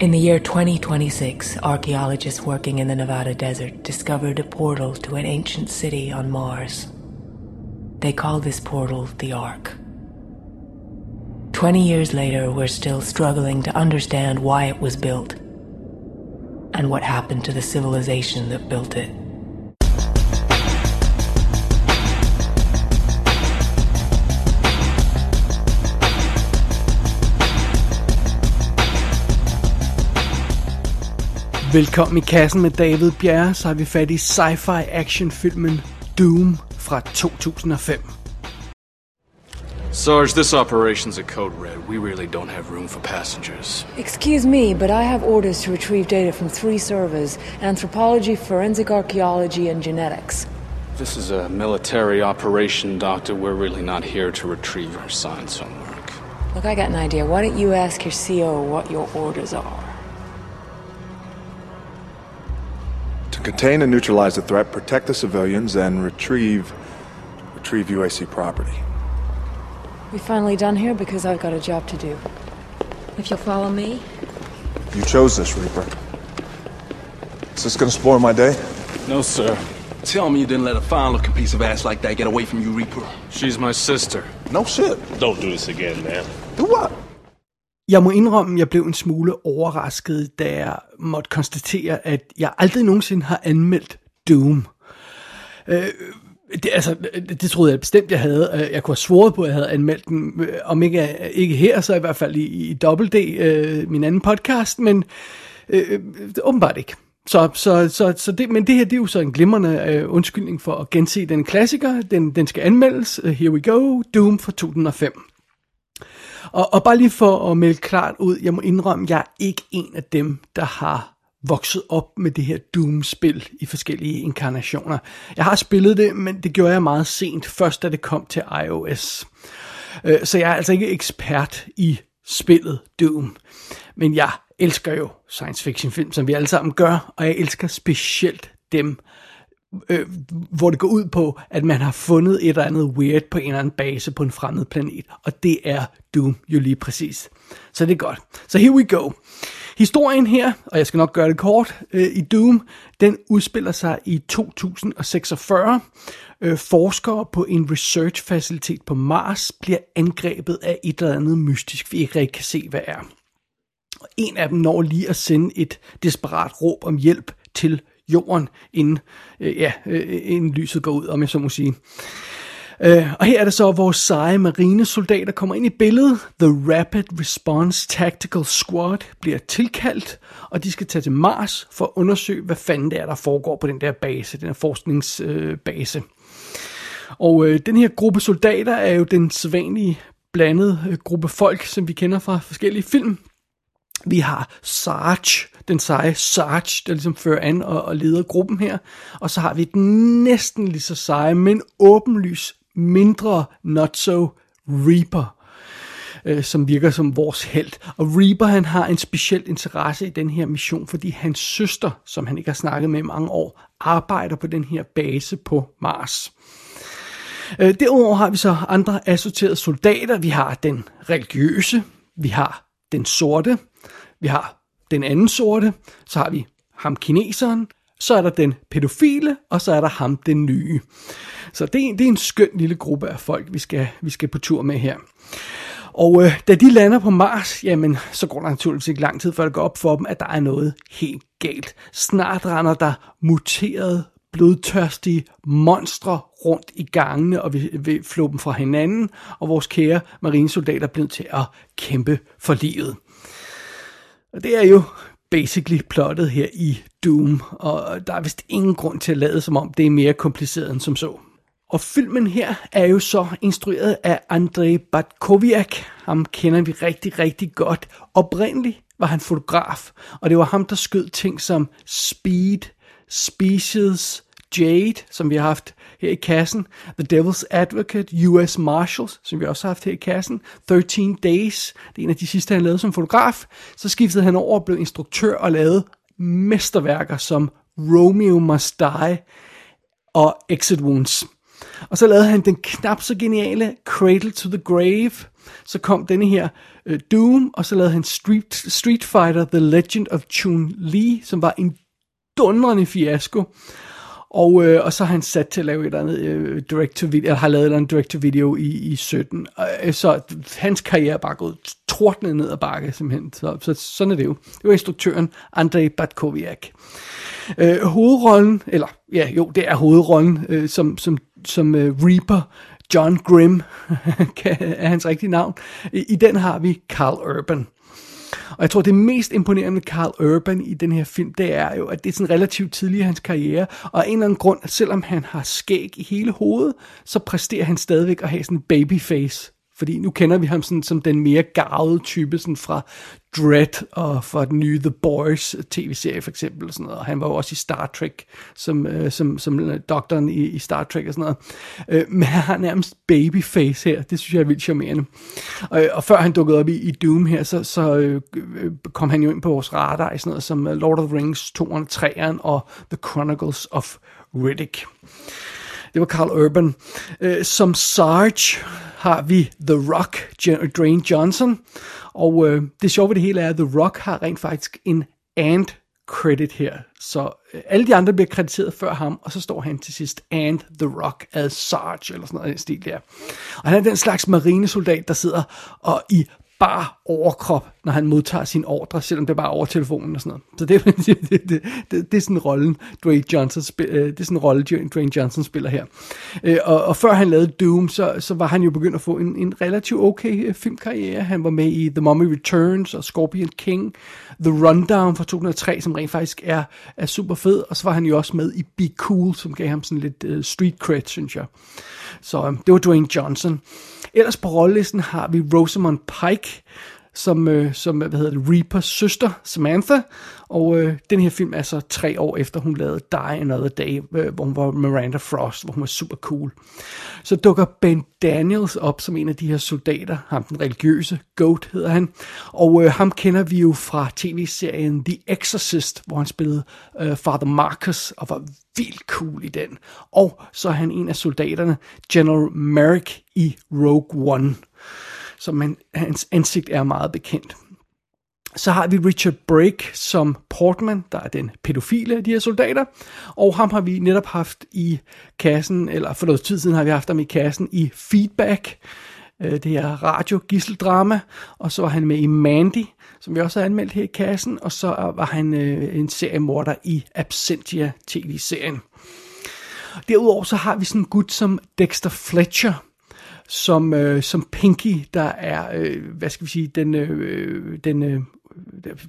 In the year 2026, archaeologists working in the Nevada desert discovered a portal to an ancient city on Mars. They call this portal the Ark. 20 years later, we're still struggling to understand why it was built and what happened to the civilization that built it. Velkommen i kassen med David Bjerre, så har vi fat i sci-fi actionfilmen Doom fra 2005. Sarge, this operation's a code red. We really don't have room for passengers. Excuse me, but I have orders to retrieve data from three servers anthropology, forensic archaeology, and genetics. This is a military operation, Doctor. We're really not here to retrieve our science homework. Look, I got an idea. Why don't you ask your CO what your orders are? Contain and neutralize the threat, protect the civilians, and retrieve retrieve UAC property. We finally done here because I've got a job to do. If you'll follow me, You chose this, Reaper. Is this gonna spoil my day? No, sir. Tell me you didn't let a fine-looking piece of ass like that get away from you, Reaper. She's my sister. No shit. Don't do this again, man. Do what? Jeg må indrømme, at jeg blev en smule overrasket, da jeg måtte konstatere, at jeg aldrig nogensinde har anmeldt Doom. Øh, det, altså, det, troede jeg bestemt, jeg havde. Øh, jeg kunne have svoret på, at jeg havde anmeldt den, øh, om ikke, øh, ikke her, så i hvert fald i, i Double D, øh, min anden podcast, men øh, åbenbart ikke. Så, så, så, så det, men det her, det er jo så en glimrende øh, undskyldning for at gense den klassiker. Den, den skal anmeldes. Here we go. Doom fra 2005. Og, og bare lige for at melde klart ud, jeg må indrømme, jeg er ikke en af dem, der har vokset op med det her Doom-spil i forskellige inkarnationer. Jeg har spillet det, men det gjorde jeg meget sent, først da det kom til iOS. Øh, så jeg er altså ikke ekspert i spillet Doom. Men jeg elsker jo science fiction film, som vi alle sammen gør, og jeg elsker specielt dem, øh, hvor det går ud på, at man har fundet et eller andet weird på en eller anden base på en fremmed planet. Og det er Doom jo lige præcis. Så det er godt. Så here we go. Historien her, og jeg skal nok gøre det kort, øh, i Doom, den udspiller sig i 2046. Øh, forskere på en research-facilitet på Mars bliver angrebet af et eller andet mystisk, vi ikke rigtig kan se, hvad er. Og en af dem når lige at sende et desperat råb om hjælp til jorden, inden, øh, ja, øh, inden lyset går ud, om jeg så må sige. Øh, og her er det så, at vores seje marinesoldater kommer ind i billedet. The Rapid Response Tactical Squad bliver tilkaldt, og de skal tage til Mars for at undersøge, hvad fanden det er, der foregår på den der base, den her forskningsbase. Øh, og øh, den her gruppe soldater er jo den sædvanlige blandede øh, gruppe folk, som vi kender fra forskellige film. Vi har Sarge, den seje Sarge, der ligesom fører an og, og leder gruppen her. Og så har vi den næsten lige så seje, men åbenlys mindre not so Reaper øh, som virker som vores held. Og Reaper han har en speciel interesse i den her mission, fordi hans søster, som han ikke har snakket med i mange år, arbejder på den her base på Mars. Øh, derudover har vi så andre assorterede soldater. Vi har den religiøse, vi har den sorte, vi har den anden sorte, så har vi ham kineseren, så er der den pædofile, og så er der ham den nye. Så det er, det er en skøn lille gruppe af folk, vi skal, vi skal på tur med her. Og øh, da de lander på Mars, jamen, så går der naturligvis ikke lang tid, før det går op for dem, at der er noget helt galt. Snart render der muterede, blodtørstige monstre rundt i gangene og vi vil flå dem fra hinanden, og vores kære marinesoldater bliver til at kæmpe for livet. Og det er jo basically plottet her i Doom, og der er vist ingen grund til at lade som om det er mere kompliceret end som så. Og filmen her er jo så instrueret af Andrei Batkoviak. Ham kender vi rigtig, rigtig godt. Oprindeligt var han fotograf, og det var ham, der skød ting som Speed, Species, Jade, som vi har haft her i kassen, The Devil's Advocate, US Marshals, som vi også har haft her i kassen, 13 Days, det er en af de sidste, han lavede som fotograf. Så skiftede han over og blev instruktør og lavede mesterværker som Romeo Must Die og Exit Wounds. Og så lavede han den knap så geniale Cradle to the Grave. Så kom denne her øh, Doom, og så lavede han Street, Street Fighter The Legend of Chun-Li, som var en dundrende fiasko. Og, øh, og så har han sat til at lave et eller andet øh, direct to video, eller har lavet et eller andet direct to video i, i 17. Øh, så hans karriere er bare gået tordnet ned ad bakke, simpelthen. Så, så sådan er det jo. Det var instruktøren Andrei Batkoviak. Øh, hovedrollen, eller ja, jo, det er hovedrollen, øh, som, som, som øh, Reaper, John Grimm er hans rigtige navn. I, I den har vi Carl Urban. Og jeg tror, det mest imponerende med Carl Urban i den her film, det er jo, at det er sådan relativt tidlig i hans karriere, og af en eller anden grund, selvom han har skæg i hele hovedet, så præsterer han stadigvæk at have sådan en babyface fordi nu kender vi ham sådan, som den mere garvede type sådan fra Dread og fra den nye The Boys tv-serie for eksempel. Og, sådan noget. og han var jo også i Star Trek som, øh, som, som øh, doktoren i, i Star Trek og sådan noget. Øh, men han har nærmest babyface her. Det synes jeg er vildt charmerende. Og, og før han dukkede op i, i Doom her, så, så øh, kom han jo ind på vores radar i sådan noget som øh, Lord of the Rings 2 og 3'eren og The Chronicles of Riddick. Det var Carl Urban. Øh, som Sarge har vi The Rock, Dwayne Johnson. Og øh, det sjove ved det hele er, at The Rock har rent faktisk en and credit her. Så øh, alle de andre bliver krediteret før ham, og så står han til sidst, and The Rock as Sarge, eller sådan noget i stil der. Og han er den slags marinesoldat, der sidder og i bare overkrop, når han modtager sin ordre, selvom det er bare over telefonen og sådan noget. Så det, det, det, det, det er sådan rollen, Dwayne Johnson, spiller, øh, det er sådan rolle, Dwayne Johnson spiller her. Øh, og, og før han lavede Doom, så, så var han jo begyndt at få en, en relativt okay øh, filmkarriere. Han var med i The Mummy Returns og Scorpion King, The Rundown fra 2003, som rent faktisk er, er super fed, og så var han jo også med i Be Cool, som gav ham sådan lidt uh, street cred, synes jeg. Så um, det var Dwayne Johnson. Ellers på rollelisten har vi Rosamund Pike, som, øh, som øh, hvad hedder det, Reapers søster, Samantha. Og øh, den her film er så tre år efter, hun lavede Die Another Day, øh, hvor hun var Miranda Frost, hvor hun var super cool. Så dukker Ben Daniels op som en af de her soldater, ham den religiøse, Goat hedder han. Og øh, ham kender vi jo fra tv-serien The Exorcist, hvor han spillede øh, Father Marcus og var vildt cool i den. Og så er han en af soldaterne, General Merrick i Rogue One som man, hans ansigt er meget bekendt. Så har vi Richard Brake som Portman, der er den pædofile af de her soldater. Og ham har vi netop haft i kassen, eller for noget tid siden har vi haft ham i kassen i Feedback. Øh, det er radio gisseldrama. Og så var han med i Mandy, som vi også har anmeldt her i kassen. Og så var han øh, en seriemorder i Absentia tv-serien. Derudover så har vi sådan en gut som Dexter Fletcher, som, øh, som Pinky, der er, øh, hvad skal vi sige, den, øh, den, øh,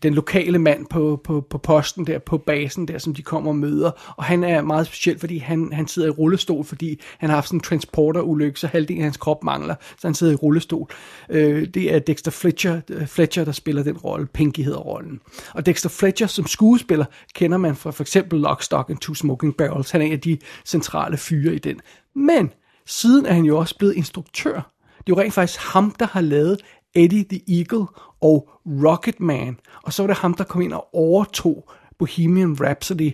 den lokale mand på, på, på posten der, på basen der, som de kommer og møder. Og han er meget speciel, fordi han, han sidder i rullestol, fordi han har haft sådan en transporterulykke, så halvdelen af hans krop mangler, så han sidder i rullestol. Øh, det er Dexter Fletcher, øh, Fletcher, der spiller den rolle. Pinky hedder rollen. Og Dexter Fletcher som skuespiller kender man fra for eksempel Lock, Stock and Two Smoking Barrels. Han er en af de centrale fyre i den. Men Siden er han jo også blevet instruktør. Det er jo rent faktisk ham, der har lavet Eddie the Eagle og Rocketman. Og så var det ham, der kom ind og overtog Bohemian Rhapsody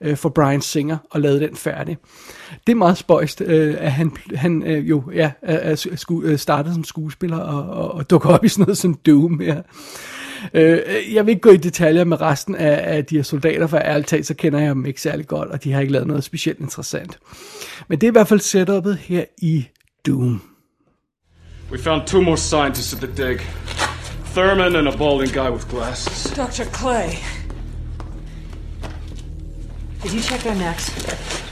øh, for Brian Singer og lavede den færdig. Det er meget spøjst, øh, at han, han øh, jo ja, er, sku, øh, startede som skuespiller og, og, og dukker op i sådan noget som Doom. Ja. Øh, jeg vil ikke gå i detaljer med resten af, af de her soldater, for ærligt talt, så kender jeg dem ikke særlig godt, og de har ikke lavet noget specielt interessant. Men det er i hvert fald setupet her i Doom. We found two more scientists at the dig. Thurman and a balding guy with glasses. Dr. Clay. Did you check their necks?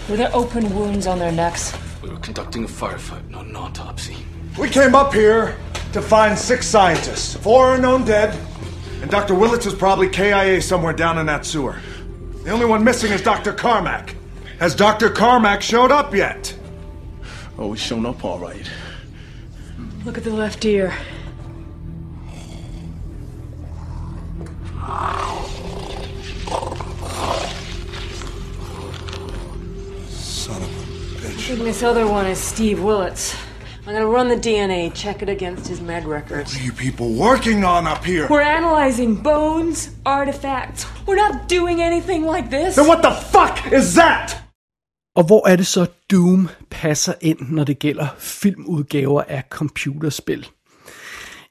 Were there open wounds on their necks? We were conducting a firefight, not an autopsy. We came up here to find six scientists. Four are known dead, and Dr. Willits is probably KIA somewhere down in that sewer. The only one missing is Dr. Carmack. Has Dr. Carmack showed up yet? Oh, he's shown up all right. Look at the left ear. A I bitch. this other one is Steve Willits. I'm gonna run the DNA, check it against his med records. What are you people working on up here? We're analyzing bones, artifacts. We're not doing anything like this. Then what the fuck is that? Og hvor er det så Doom passer ind, når det gælder filmudgaver af computerspil.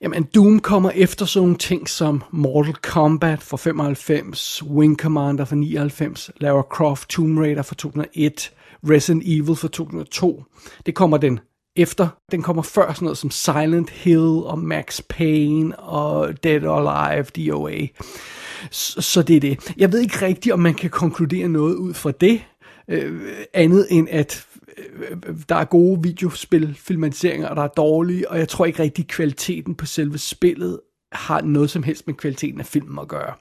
Jamen, Doom kommer efter sådan nogle ting som Mortal Kombat fra 95, Wing Commander fra 99, Lara Croft Tomb Raider fra 2001, Resident Evil fra 2002. Det kommer den efter. Den kommer før sådan noget som Silent Hill og Max Payne og Dead or Alive DOA. Så, så det er det. Jeg ved ikke rigtigt, om man kan konkludere noget ud fra det, øh, andet end at øh, der er gode videospil, filmatiseringer, og der er dårlige, og jeg tror ikke rigtig kvaliteten på selve spillet har noget som helst med kvaliteten af filmen at gøre.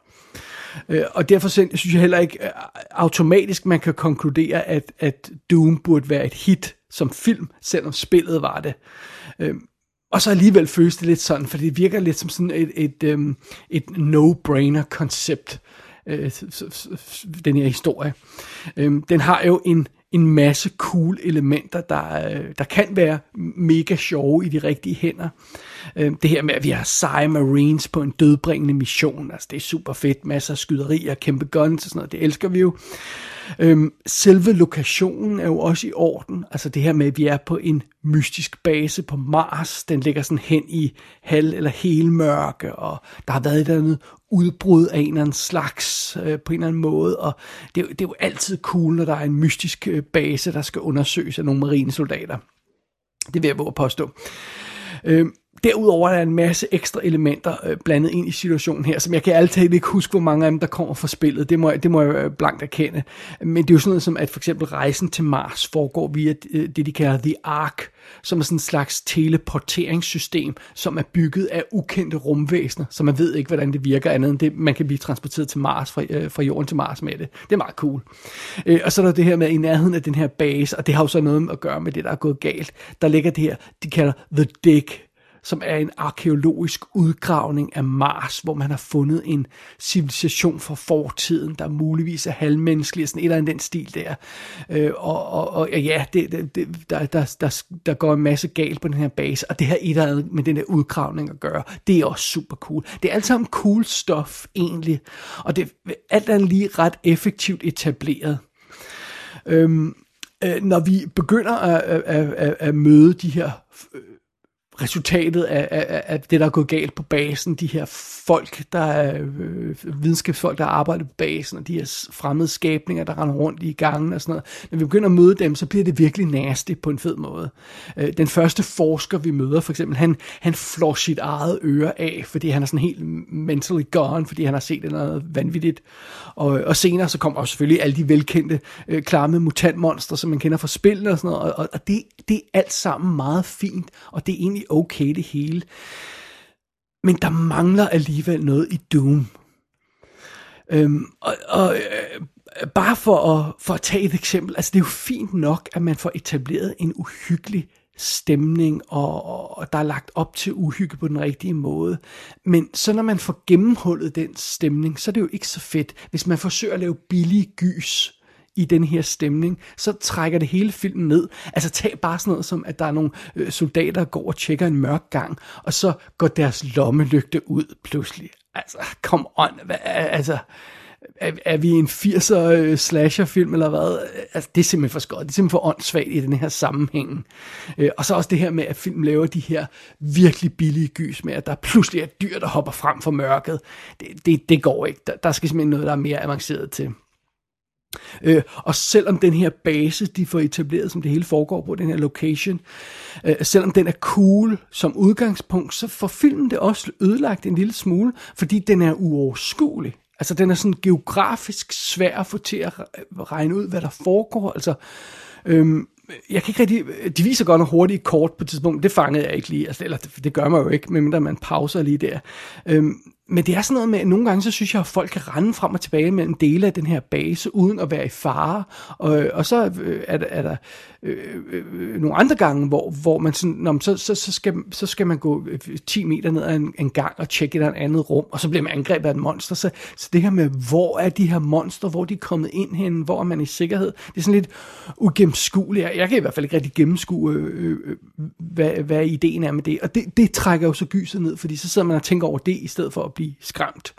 Øh, og derfor synes jeg heller ikke øh, automatisk, man kan konkludere, at, at Doom burde være et hit som film, selvom spillet var det. Øh, og så alligevel føles det lidt sådan, for det virker lidt som sådan et, et, et, et no-brainer koncept, den her historie. Den har jo en, en masse cool elementer, der, øh, der kan være mega sjove i de rigtige hænder. Øhm, det her med, at vi har seje marines på en dødbringende mission, altså det er super fedt, masser af skyderier, kæmpe guns og sådan noget, det elsker vi jo. Øhm, selve lokationen er jo også i orden. Altså det her med, at vi er på en mystisk base på Mars. Den ligger sådan hen i halv- eller helmørke, og der har været et eller andet udbrud af en eller anden slags øh, på en eller anden måde. Og det, det er jo altid cool, når der er en mystisk øh, base, der skal undersøges af nogle marinesoldater. Det vil jeg våge påstå. Øh, Derudover er der en masse ekstra elementer øh, blandet ind i situationen her, som jeg kan altid ikke huske, hvor mange af dem, der kommer fra spillet. Det må, det må jeg øh, blankt erkende. Men det er jo sådan noget som, at for eksempel rejsen til Mars foregår via øh, det, de kalder The Ark, som er sådan en slags teleporteringssystem, som er bygget af ukendte rumvæsener, så man ved ikke, hvordan det virker andet end det, man kan blive transporteret til Mars, fra, øh, fra jorden til Mars med det. Det er meget cool. Øh, og så er der det her med i nærheden af den her base, og det har jo så noget at gøre med det, der er gået galt. Der ligger det her, de kalder The Dick, som er en arkeologisk udgravning af Mars, hvor man har fundet en civilisation fra fortiden, der muligvis er halvmenneskelig, sådan et eller andet den stil der. Øh, og, og, og ja, det, det, det, der, der, der, der går en masse galt på den her base, og det har et eller andet med den der udgravning at gøre. Det er også super cool. Det er alt sammen cool stuff, egentlig. Og det er alt andet lige ret effektivt etableret. Øhm, øh, når vi begynder at, at, at, at møde de her øh, resultatet af, af, af det, der er gået galt på basen, de her folk, der er øh, videnskabsfolk, der arbejder på basen, og de her fremmede skabninger, der render rundt i gangen og sådan noget. Når vi begynder at møde dem, så bliver det virkelig nasty på en fed måde. Øh, den første forsker, vi møder, for eksempel, han, han flår sit eget øre af, fordi han er sådan helt mentally gone, fordi han har set noget vanvittigt. Og, og senere så kommer også selvfølgelig alle de velkendte øh, klamme mutantmonstre, som man kender fra spillene og sådan noget, og, og det, det er alt sammen meget fint, og det er egentlig okay det hele. Men der mangler alligevel noget i Doom. Øhm, og, og øh, bare for at, for at tage et eksempel, altså det er jo fint nok, at man får etableret en uhyggelig stemning, og, og, og der er lagt op til uhygge på den rigtige måde. Men så når man får gennemhullet den stemning, så er det jo ikke så fedt, hvis man forsøger at lave billig gys i den her stemning, så trækker det hele filmen ned. Altså tag bare sådan noget som, at der er nogle øh, soldater, der går og tjekker en mørk gang, og så går deres lommelygte ud pludselig. Altså, kom on, hvad, altså, er, er vi en 80'er øh, slasherfilm eller hvad? Altså, det er simpelthen for skørt. Det er simpelthen for åndssvagt i den her sammenhæng. Øh, og så også det her med, at film laver de her virkelig billige gys med, at der pludselig er dyr, der hopper frem for mørket. Det, det, det går ikke. Der, der skal simpelthen noget, der er mere avanceret til. Øh, og selvom den her base, de får etableret, som det hele foregår på, den her location, øh, selvom den er cool som udgangspunkt, så får filmen det også ødelagt en lille smule, fordi den er uoverskuelig. Altså den er sådan geografisk svær at få til at regne ud, hvad der foregår. Altså, øhm, jeg kan ikke rigtig, de viser godt nok hurtigt kort på et tidspunkt, det fangede jeg ikke lige, altså, eller det, det gør man jo ikke, medmindre man pauser lige der. Øhm, men det er sådan noget med, at nogle gange så synes jeg, at folk kan rende frem og tilbage mellem dele af den her base, uden at være i fare. Og, øh, og så øh, er der, er der øh, øh, nogle andre gange, hvor, hvor man sådan, når man, så, så, så, skal, så skal man gå øh, 10 meter ned ad en, en gang og tjekke et andet rum, og så bliver man angrebet af et monster. Så, så det her med, hvor er de her monster, hvor de er kommet ind hen, hvor er man i sikkerhed, det er sådan lidt ugennemskueligt. Jeg kan i hvert fald ikke rigtig gennemskue, øh, øh, hvad, hvad ideen er med det. Og det, det trækker jo så gyset ned, fordi så sidder man og tænker over det, i stedet for at blive skræmt.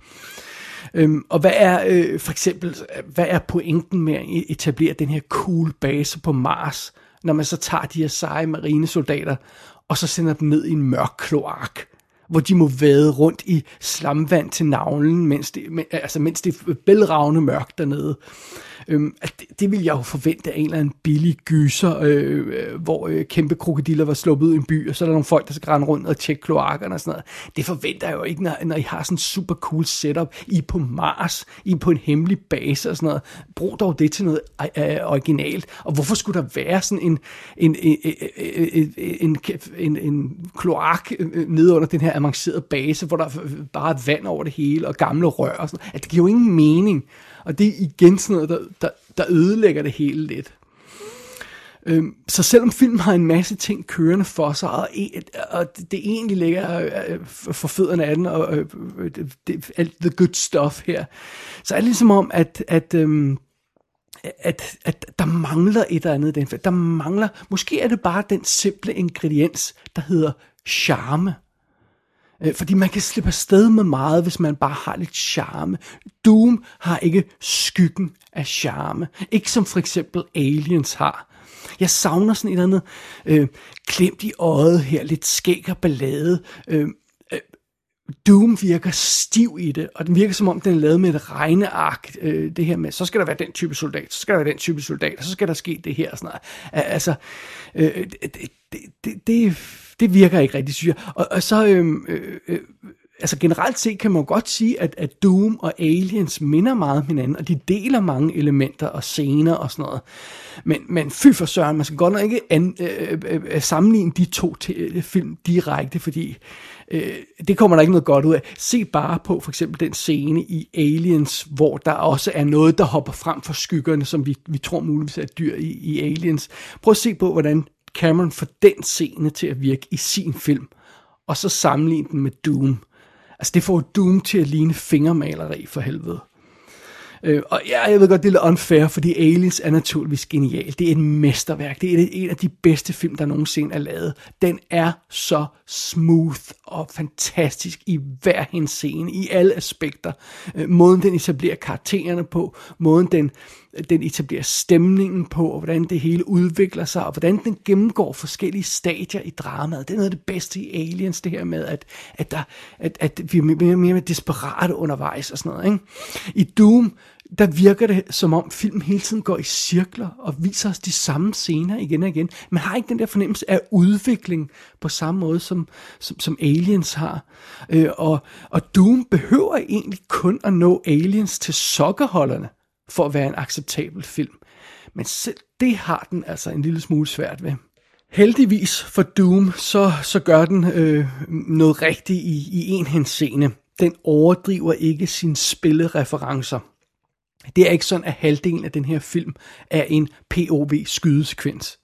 Øhm, og hvad er øh, for eksempel, hvad er pointen med at etablere den her cool base på Mars, når man så tager de her seje marinesoldater, og så sender dem ned i en mørk kloak, hvor de må vade rundt i slamvand til navlen, mens det, altså, mens det er bælragende mørkt dernede. Øhm, at det, det vil jeg jo forvente af en eller anden billig gyser, øh, øh hvor øh, kæmpe krokodiller var sluppet ud i en by, og så er der nogle folk, der skal rende rundt og tjekke kloakkerne og sådan noget. Det forventer jeg jo ikke, når, når I har sådan en super cool setup. I er på Mars, I er på en hemmelig base og sådan noget. Brug dog det til noget øh, øh, originalt. Og hvorfor skulle der være sådan en, en, en, en, en, en, en kloak øh, nede under den her avancerede base, hvor der bare er vand over det hele og gamle rør og sådan noget. At det giver jo ingen mening. Og det er igen sådan noget, der, der, der ødelægger det hele lidt. Øhm, så selvom filmen har en masse ting kørende for sig, og, e, og det, det egentlig ligger øh, øh, for fødderne af den, og øh, det, det, alt the good stuff her, så er det ligesom om, at, at øhm, at, at der mangler et eller andet i den film. Der mangler, måske er det bare den simple ingrediens, der hedder charme. Øh, fordi man kan slippe afsted med meget, hvis man bare har lidt charme. Doom har ikke skyggen af charme. Ikke som for eksempel Aliens har. Jeg savner sådan et eller andet øh, klemt i øjet her, lidt skæg og ballade. Øh, øh, Doom virker stiv i det, og den virker som om, den er lavet med et regneark. Øh, det her med, så skal der være den type soldat, så skal der være den type soldat, og så skal der ske det her og sådan noget. Altså, øh, det, det, det, det det virker ikke rigtig, synes jeg. Og, og så, øhm, øh, øh, altså generelt set kan man godt sige, at, at Doom og Aliens minder meget om hinanden, og de deler mange elementer og scener og sådan noget. Men, men fy for søren, man skal godt nok ikke an, øh, øh, øh sammenligne de to te, øh, film direkte, fordi øh, det kommer der ikke noget godt ud af. Se bare på for eksempel den scene i Aliens, hvor der også er noget, der hopper frem for skyggerne, som vi, vi tror muligvis er dyr i, i Aliens. Prøv at se på, hvordan Cameron får den scene til at virke i sin film, og så sammenligne den med Doom. Altså det får Doom til at ligne fingermaleri for helvede. Øh, og ja, jeg ved godt, det er lidt unfair, fordi Aliens er naturligvis genial. Det er et mesterværk. Det er en af de bedste film, der nogensinde er lavet. Den er så smooth og fantastisk i hver hendes scene, i alle aspekter. Øh, måden den etablerer karaktererne på, måden den, den etablerer stemningen på, og hvordan det hele udvikler sig, og hvordan den gennemgår forskellige stadier i dramaet. Det er noget af det bedste i Aliens, det her med, at, at, der, at, at vi er mere, mere desperate undervejs og sådan noget. Ikke? I Doom, der virker det som om filmen hele tiden går i cirkler og viser os de samme scener igen og igen. Man har ikke den der fornemmelse af udvikling på samme måde som, som, som Aliens har. Øh, og, og Doom behøver egentlig kun at nå Aliens til sokkerholderne for at være en acceptabel film. Men selv det har den altså en lille smule svært ved. Heldigvis for Doom, så, så gør den øh, noget rigtigt i, i en henseende. Den overdriver ikke sine spillereferencer. Det er ikke sådan, at halvdelen af den her film er en POV-skydesekvens.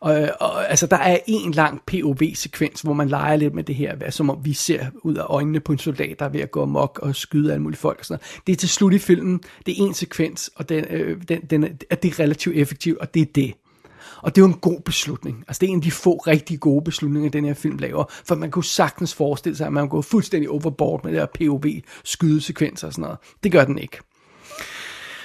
Og, og, altså, der er en lang POV-sekvens, hvor man leger lidt med det her, som om vi ser ud af øjnene på en soldat, der er ved at gå amok og skyde alle mulige folk. Og sådan noget. Det er til slut i filmen, det er en sekvens, og den, øh, den, den er, det er relativt effektivt, og det er det. Og det er jo en god beslutning. Altså det er en af de få rigtig gode beslutninger, den her film laver. For man kunne sagtens forestille sig, at man går fuldstændig overboard med det her POV-skydesekvenser og sådan noget. Det gør den ikke.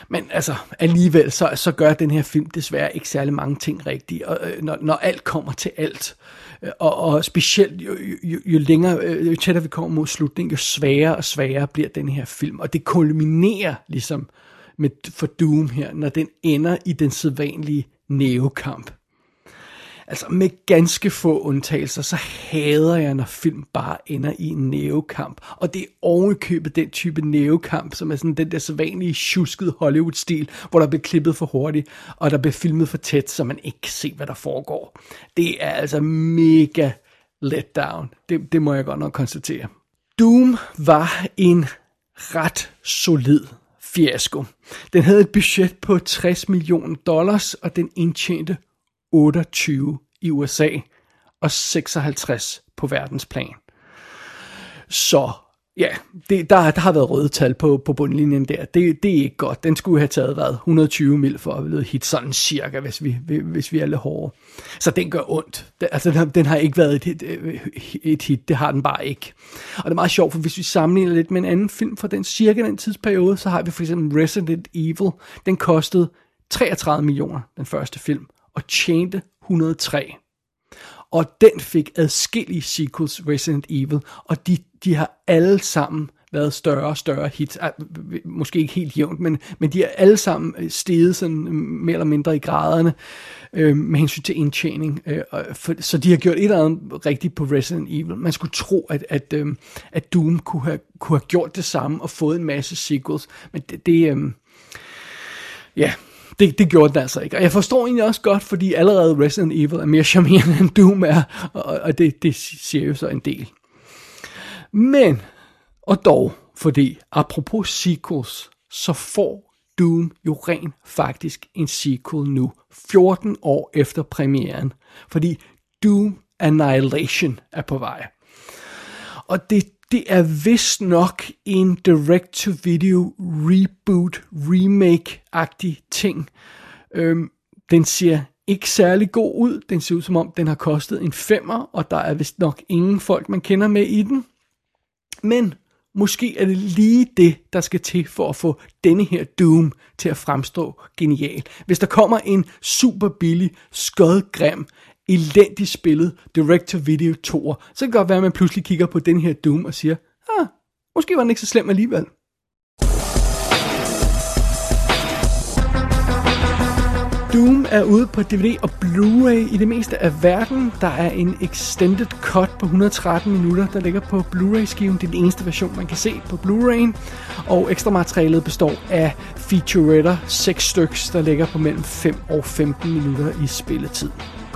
Men altså, alligevel, så, så gør den her film desværre ikke særlig mange ting rigtigt, og, øh, når, når alt kommer til alt. Øh, og, og specielt jo, jo, jo længere, øh, jo tættere vi kommer mod slutningen, jo sværere og sværere bliver den her film. Og det kulminerer ligesom med, for Doom her, når den ender i den sædvanlige nævekamp Altså med ganske få undtagelser, så hader jeg, når film bare ender i en neokamp. Og det er ovenkøbet den type neokamp, som er sådan den der sædvanlige tjuskede Hollywood-stil, hvor der bliver klippet for hurtigt, og der bliver filmet for tæt, så man ikke kan se, hvad der foregår. Det er altså mega let down. Det, det må jeg godt nok konstatere. Doom var en ret solid fiasko. Den havde et budget på 60 millioner dollars, og den indtjente 28 i USA og 56 på verdensplan. Så ja, det, der, der har været røde tal på, på bundlinjen der. Det, det er ikke godt. Den skulle have taget hvad, 120 mil for at blive hit sådan cirka, hvis vi, hvis vi er lidt hårde. Så den gør ondt. Altså, den, den har ikke været et hit, øh, et hit. Det har den bare ikke. Og det er meget sjovt, for hvis vi sammenligner lidt med en anden film fra den cirka den tidsperiode, så har vi for eksempel Resident Evil. Den kostede 33 millioner, den første film og tjente 103. Og den fik adskillige sequels Resident Evil, og de, de har alle sammen været større og større hits. Måske ikke helt jævnt, men, men de er alle sammen steget sådan mm, mere eller mindre i graderne øh, med hensyn til indtjening. Øh, for, så de har gjort et eller andet rigtigt på Resident Evil. Man skulle tro, at, at, øh, at Doom kunne have, kunne have gjort det samme og fået en masse sequels, men det... det øh, ja, det, det gjorde den altså ikke. Og jeg forstår egentlig også godt, fordi allerede Resident Evil er mere charmerende end Doom er, og, og det, det siger jo så en del. Men, og dog, fordi apropos sequels, så får Doom jo rent faktisk en sequel nu, 14 år efter premieren. Fordi Doom Annihilation er på vej. Og det, det er vist nok en direct-to-video reboot, remake-agtig ting. Øhm, den ser ikke særlig god ud. Den ser ud som om, den har kostet en femmer, og der er vist nok ingen folk, man kender med i den. Men Måske er det lige det, der skal til for at få denne her Doom til at fremstå genial. Hvis der kommer en super billig, skodgrim, elendigt spillet direct-to-video 2, så kan det godt være, at man pludselig kigger på den her Doom og siger, ah, måske var den ikke så slem alligevel. Doom er ude på DVD og Blu-ray i det meste af verden. Der er en extended cut på 113 minutter, der ligger på Blu-ray-skiven. Det er den eneste version, man kan se på Blu-ray. Og ekstra materialet består af featuretter, seks styks, der ligger på mellem 5 og 15 minutter i spilletid.